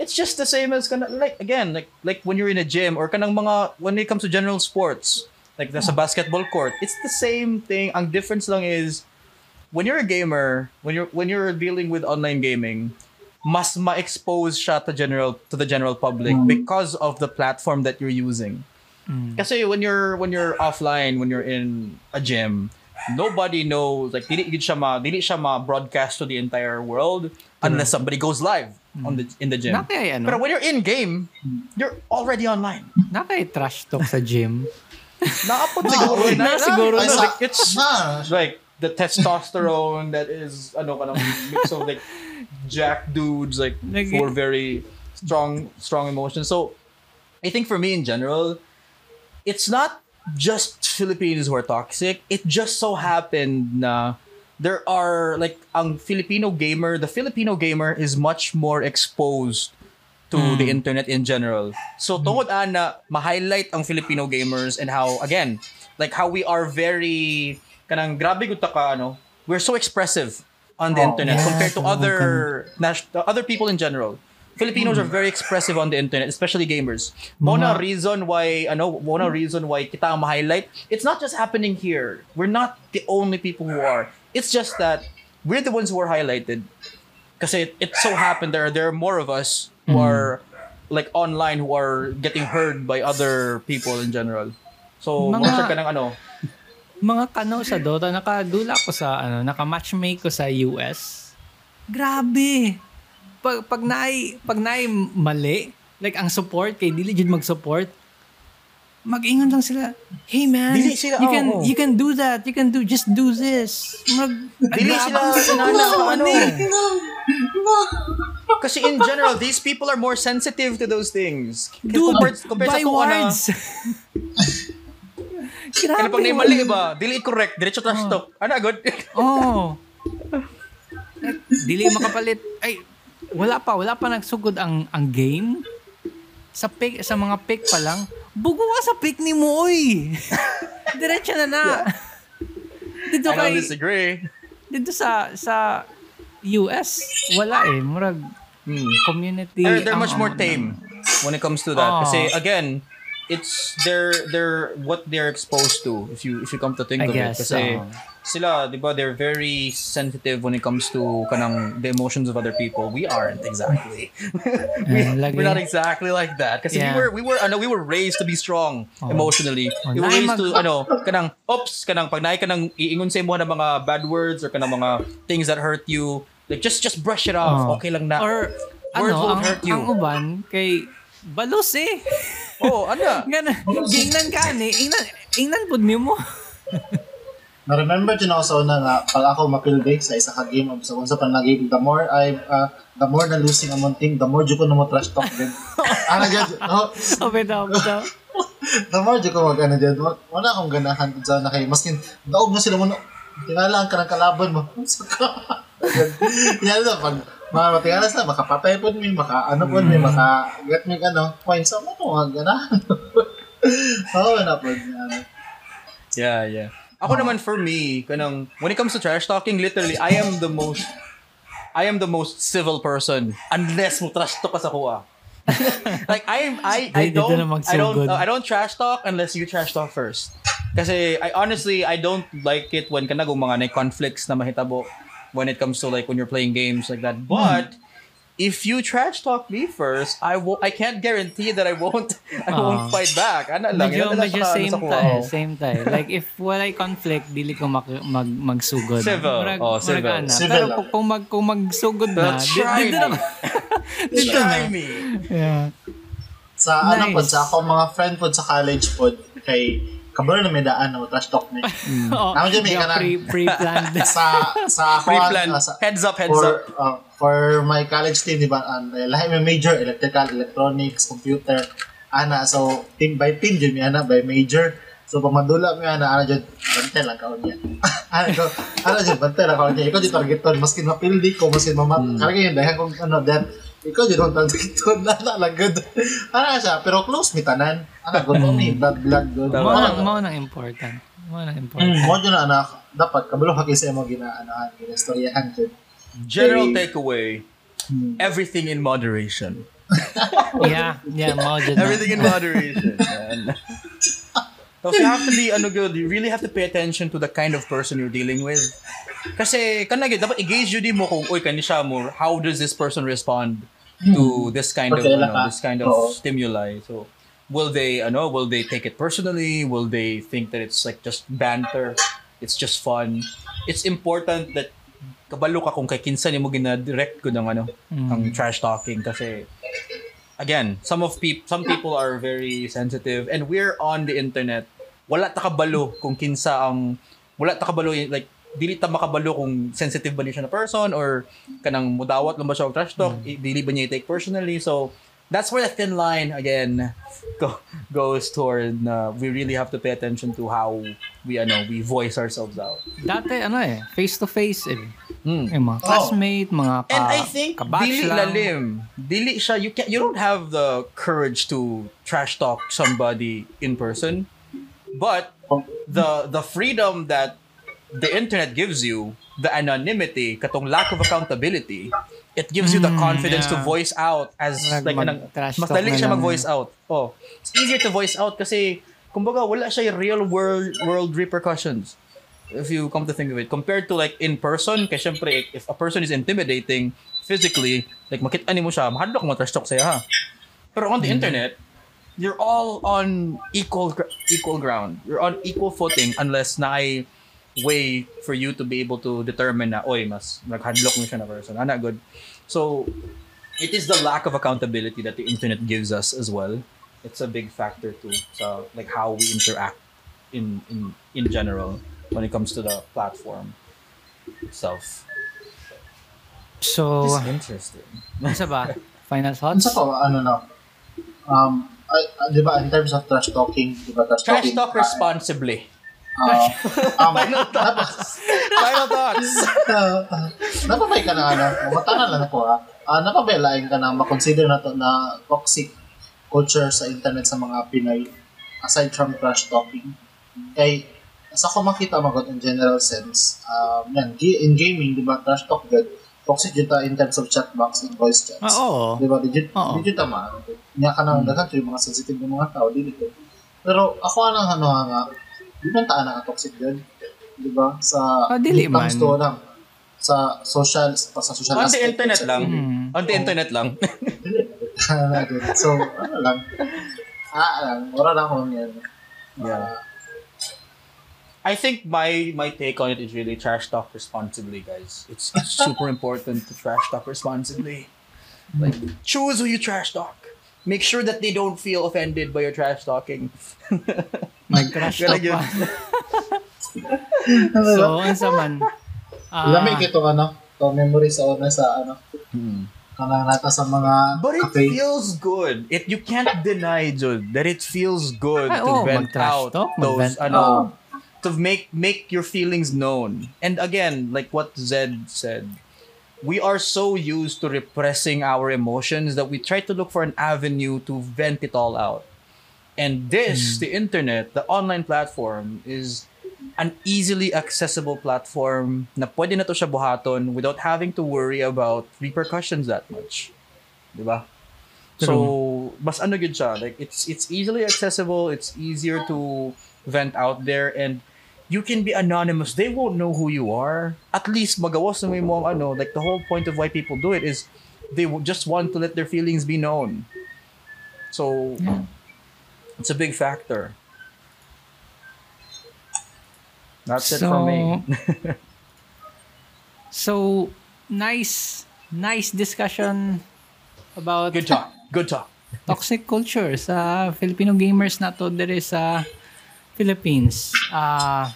[SPEAKER 2] It's just the same as kana like again like like when you're in a gym or kanang mga when it comes to general sports like there's a basketball court. It's the same thing. Ang difference lang is when you're a gamer, when you're when you're dealing with online gaming, mas ma-expose siya to general to the general public because of the platform that you're using. Kasi when you're when you're offline, when you're in a gym, nobody knows like dili gid siya ma dili siya ma broadcast to the entire world unless somebody goes live on the in the gym.
[SPEAKER 1] Nakay ano?
[SPEAKER 2] Pero when you're in game, you're already online.
[SPEAKER 1] Nakay trash talk sa gym.
[SPEAKER 2] Naapot
[SPEAKER 3] Ah,
[SPEAKER 2] siguro
[SPEAKER 3] uy,
[SPEAKER 2] na,
[SPEAKER 1] na siguro
[SPEAKER 3] Ay,
[SPEAKER 2] no,
[SPEAKER 3] sa,
[SPEAKER 2] like, it's
[SPEAKER 3] ah,
[SPEAKER 2] like the testosterone that is ano ka mix of like jack dudes like for very strong strong emotions. So I think for me in general, it's not just Filipinos who are toxic. It just so happened na there are like ang Filipino gamer, the Filipino gamer is much more exposed to hmm. the internet in general. So hmm. tungod ana ma-highlight ang Filipino gamers and how again, like how we are very kanang grabe gud ka ano, we're so expressive on the
[SPEAKER 3] Oh,
[SPEAKER 2] internet
[SPEAKER 1] yeah,
[SPEAKER 2] compared to other nas- uh, other people in general. Filipinos are very expressive on the internet, especially gamers. Mo na reason why ano, mo na reason why kita ma-highlight. It's not just happening here. We're not the only people who are. It's just that we're the ones who are highlighted. Kasi it, it so happened there are there are more of us who mm. are like online who are getting heard by other people in general. So,
[SPEAKER 1] Mga-
[SPEAKER 2] ka ng ano,
[SPEAKER 1] Mga kano sa Dota, nakadula ko sa, ano, naka-matchmake ko sa US. Grabe! Pag, pag naay, pag naay mali, like ang support, kay dili jud mag-support, mag-ingon lang sila, hey man,
[SPEAKER 2] Dili sila,
[SPEAKER 1] you can
[SPEAKER 2] oo.
[SPEAKER 1] you can do that, you can do, just do this. Mag,
[SPEAKER 2] Dili sila sinana,
[SPEAKER 1] sama
[SPEAKER 2] ano.
[SPEAKER 1] ni.
[SPEAKER 2] Kasi in general, these people are more sensitive to those things.
[SPEAKER 1] Dude,
[SPEAKER 2] compared, compared
[SPEAKER 1] by
[SPEAKER 2] sa na,
[SPEAKER 1] words. Grabe.
[SPEAKER 2] kaya pag naimali ba, dili correct, diretso trash talk. Ano, good?
[SPEAKER 1] Oh. Like, dili makapalit. Ay, wala pa, wala pa nagsugod ang ang game. Sa pick, sa mga pick pa lang, bugo ka sa pick ni mo, oy. Diretso na na. Dito
[SPEAKER 2] I don't
[SPEAKER 1] kay,
[SPEAKER 2] disagree.
[SPEAKER 1] dito sa sa US, wala eh. Murag
[SPEAKER 2] Hmm.
[SPEAKER 1] community.
[SPEAKER 2] They're, they're much more
[SPEAKER 1] ang-
[SPEAKER 2] tame when it comes to that.
[SPEAKER 1] Oh.
[SPEAKER 2] Kasi again, it's they're they're what they're exposed to if you if you come to think
[SPEAKER 1] I
[SPEAKER 2] of
[SPEAKER 1] guess,
[SPEAKER 2] it kasi
[SPEAKER 1] oo.
[SPEAKER 2] sila 'di ba they're very sensitive when it comes to kanang the emotions of other people we aren't exactly
[SPEAKER 1] Eh, lagi.
[SPEAKER 2] we're not exactly like that kasi
[SPEAKER 1] Yeah.
[SPEAKER 2] we were we were ano we were raised to be strong
[SPEAKER 1] Oo.
[SPEAKER 2] emotionally
[SPEAKER 1] Oh,
[SPEAKER 2] we were raised
[SPEAKER 1] mag-
[SPEAKER 2] to ano kanang oops kanang pag naay kanang iingon sa imo ng mga bad words or kanang mga things that hurt you like just just brush it off
[SPEAKER 1] Oo.
[SPEAKER 2] okay lang na
[SPEAKER 1] Or,
[SPEAKER 2] Words
[SPEAKER 1] ano, ang,
[SPEAKER 2] hurt you.
[SPEAKER 1] ang uban, kay, balos eh.
[SPEAKER 2] oh ano
[SPEAKER 1] na, gingnan ka ni, ingnan, ingnan pud nimo.
[SPEAKER 3] Na-remember din ako sa una nga, pag ako mapildi sa isa ka game, sa kung sa panagig, the more I, uh, the more na losing among thing, the more jud ko na mo trash talk din. ano dyan, oh,
[SPEAKER 1] Open up, bitaw.
[SPEAKER 3] the more jud ko mag ano dyan, wa- wala akong ganahan dyan na kay, maskin, daog na sila mo, tingalaan ka ng kalaban mo. Unsa ka? Yan na, pag mga matingala sa, makapatay po mi, maka, ano po mi, maka, get me, ano, points, ano po, mga ganahan. Oo, na po.
[SPEAKER 2] Yeah, yeah. Ako naman for me, kanang when it comes to trash talking, literally I am the most I am the most civil person unless mo trash talk ka sa kuha. like I am I I
[SPEAKER 1] na
[SPEAKER 2] don't I don't uh, I don't trash talk unless you trash talk first. Kasi I honestly I don't like it when kanang mga na conflicts na mahitabo when it comes to like when you're playing games like that. But if you trash talk me first, I will I can't guarantee that I won't I won't fight back. Ano lang,
[SPEAKER 1] Medyo,
[SPEAKER 2] yun lang
[SPEAKER 1] medyo
[SPEAKER 2] sa- ano
[SPEAKER 1] same tayo, same tayo. Like, if walay conflict, dili ko mag, mag, magsugod.
[SPEAKER 2] Civil.
[SPEAKER 1] Murag-
[SPEAKER 2] Oh,
[SPEAKER 1] murag
[SPEAKER 2] civil.
[SPEAKER 1] ana.
[SPEAKER 3] Civil
[SPEAKER 1] Pero kung, kung, mag, kung magsugod na, di-
[SPEAKER 2] try
[SPEAKER 1] dito
[SPEAKER 2] me.
[SPEAKER 1] na.
[SPEAKER 2] Try me.
[SPEAKER 1] Yeah.
[SPEAKER 3] Sa ano
[SPEAKER 1] Nice.
[SPEAKER 3] po, sa ako mga friend po sa college po, kay kabalo na may daan na trash talk me.
[SPEAKER 1] Oh,
[SPEAKER 3] Ako dyan, may
[SPEAKER 1] yeah,
[SPEAKER 3] kanang-
[SPEAKER 1] pre- pre-planned.
[SPEAKER 3] sa sa ako,
[SPEAKER 2] Pre-plan.
[SPEAKER 3] ah, sa,
[SPEAKER 2] Heads up, heads
[SPEAKER 3] for,
[SPEAKER 2] up.
[SPEAKER 3] uh, for my college team, di ba, uh, lahat may major, electrical, electronics, computer, ana, so, team by team, dyan may ana, by major, so, pag mandula mo ana, ana dyan, bante lang kaon niya. ana ko, ana dyan, bante lang kaon niya. Ikaw dyan targeton, maskin mapildi ko, maskin mamat, hmm. karga yun, dahil kung ano, that, ikaw dyan ang targeton, ana lang, good. Ana siya, pero close mi tanan. Ana, good mo blood, blood, good.
[SPEAKER 1] Mao nang mao important. Mao nang important.
[SPEAKER 3] Mm, mo dyan na, anak, dapat, kabalo ka kasi mo ginaanahan, ginastoryahan dyan.
[SPEAKER 2] General takeaway:
[SPEAKER 3] Hmm.
[SPEAKER 2] everything in moderation.
[SPEAKER 1] Yeah, yeah, mao na.
[SPEAKER 2] Everything in moderation. So you have to be ano good, you really have to pay attention to the kind of person you're dealing with. Kasi kanang dapat i-gauge yun mo kung oy kani siya mo, how does this person respond to this kind of ano, this kind of
[SPEAKER 3] Oo.
[SPEAKER 2] stimuli. So will they ano, will they take it personally? Will they think that it's like just banter? It's just fun. It's important that kabalo ka kung kay kinsa nimo gina-direct ko ng ano, ang trash talking kasi again, some of peop some people are very sensitive and we're on the internet. Wala ta kabalo kung kinsa ang wala ta kabalo like dili ta makabalo kung sensitive ba niya siya na person or kanang mudawat lang ba siya og trash talk, i- dili ba niya i-take personally. So that's where the thin line again go, goes toward na we really have to pay attention to how we ano we voice ourselves out.
[SPEAKER 1] Dati ano eh, face to face eh.
[SPEAKER 2] Hmm.
[SPEAKER 1] Yung mga classmate, mga ka,
[SPEAKER 2] And I think dili
[SPEAKER 1] lang.
[SPEAKER 2] lalim. Dili siya you can you don't have the courage to trash talk somebody in person. But the the freedom that the internet gives you, the anonymity, katong lack of accountability, it gives you the
[SPEAKER 1] Mm,
[SPEAKER 2] confidence to
[SPEAKER 1] yeah.
[SPEAKER 2] voice out as
[SPEAKER 1] Mag-
[SPEAKER 2] like anang,
[SPEAKER 1] mag-trash
[SPEAKER 2] mas dali siya mag-voice out. Oh, it's easier to voice out kasi kumbaga wala siya real world world repercussions if you come to think of it. Compared to like in person kasi syempre if a person is intimidating physically like makita mo siya mahadlok mo trash talk saya ha? Pero on the internet you're all on equal equal ground. You're on equal footing unless na ay way for you to be able to determine na oy mas naghadlok mo siya na person ana good so it is the lack of accountability that the internet gives us as well it's a big factor too so like how we interact in in in general when it comes to the platform itself.
[SPEAKER 1] So,
[SPEAKER 2] It's interesting.
[SPEAKER 1] isa ba? Final
[SPEAKER 3] Ano
[SPEAKER 1] thoughts?
[SPEAKER 3] sa to, ano no, um, ay, ah, di ba, in terms of trash talking, di ba, trash,
[SPEAKER 2] Trash
[SPEAKER 3] talking,
[SPEAKER 2] talk responsibly.
[SPEAKER 3] Uh, um,
[SPEAKER 2] Final thoughts. Final thoughts.
[SPEAKER 3] napabay ka na, ano, matanan lang ako, ha, uh, napabalain ka na, makonsider na to na toxic culture sa internet sa mga Pinoy, aside from trash talking. Kay, sa ko makita magod in general sense, um, yan, in gaming, di ba, trash talk good, toxic yun ta in terms of chat box and voice chats.
[SPEAKER 1] Ah, oo.
[SPEAKER 3] Di ba? Digit,
[SPEAKER 1] Oo.
[SPEAKER 3] digit tama. Nga ka nang daghan yung mga sensitive ng mga tao, dili ko. Pero ako anang ano nga, di man taan nga toxic yun. Di ba? Sa
[SPEAKER 1] Ah, dili man.
[SPEAKER 3] to lang. Sa social, sa social
[SPEAKER 2] On the
[SPEAKER 3] aspect.
[SPEAKER 2] internet lang.
[SPEAKER 1] Mm.
[SPEAKER 2] On the internet lang.
[SPEAKER 3] Dili. so, ano lang. Ah, lang. Wala lang akong yan.
[SPEAKER 2] Yeah. I think my my take on it is really trash talk responsibly, guys. It's, it's super important to trash talk responsibly. Like choose who you trash talk. Make sure that they don't feel offended by your trash talking.
[SPEAKER 1] Nag-crash
[SPEAKER 2] Gonna
[SPEAKER 1] talk
[SPEAKER 2] give-
[SPEAKER 1] pa. so, unsa man. Ah,
[SPEAKER 3] Lami kito ano, to memory sa una sa ano, kanang nata sa mga
[SPEAKER 2] But it
[SPEAKER 3] cafe.
[SPEAKER 2] feels good. It you can't deny, Jude, that it feels good
[SPEAKER 1] Ay,
[SPEAKER 2] to
[SPEAKER 1] oo,
[SPEAKER 2] vent out
[SPEAKER 1] talk,
[SPEAKER 2] those
[SPEAKER 1] mag-vent
[SPEAKER 2] ano,
[SPEAKER 3] out.
[SPEAKER 2] to make make your feelings known. And again, like what Zed said, we are so used to repressing our emotions that we try to look for an avenue to vent it all out. And this, hmm. the internet, the online platform is an easily accessible platform na pwede na to siya buhaton without having to worry about repercussions that much. Di ba? So, mas ano good siya. Like, it's, it's easily accessible, it's easier to vent out there, and you can be anonymous. They won't know who you are. At least, magawas na may mo ano, like, the whole point of why people do it is they just want to let their feelings be known. So,
[SPEAKER 1] Yeah.
[SPEAKER 2] it's a big factor. That's it for me.
[SPEAKER 1] So, nice, nice discussion about
[SPEAKER 2] Good talk. Good talk.
[SPEAKER 1] toxic culture sa Filipino gamers na to there sa Philippines. Uh.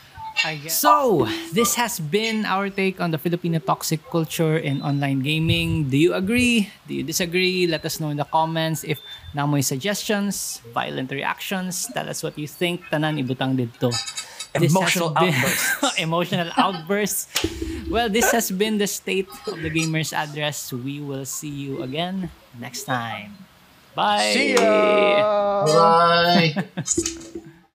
[SPEAKER 1] So, this has been our take on the Filipino toxic culture in online gaming. Do you agree? Do you disagree? Let us know in the comments. If namoy suggestions, violent reactions, tell us what you think. Tanan ibutang dito. This
[SPEAKER 2] Emotional
[SPEAKER 1] been-
[SPEAKER 2] outbursts.
[SPEAKER 1] emotional outbursts. Well, this has been the state of the gamers address. We will see you again next time. Bye.
[SPEAKER 2] See ya!
[SPEAKER 3] Bye!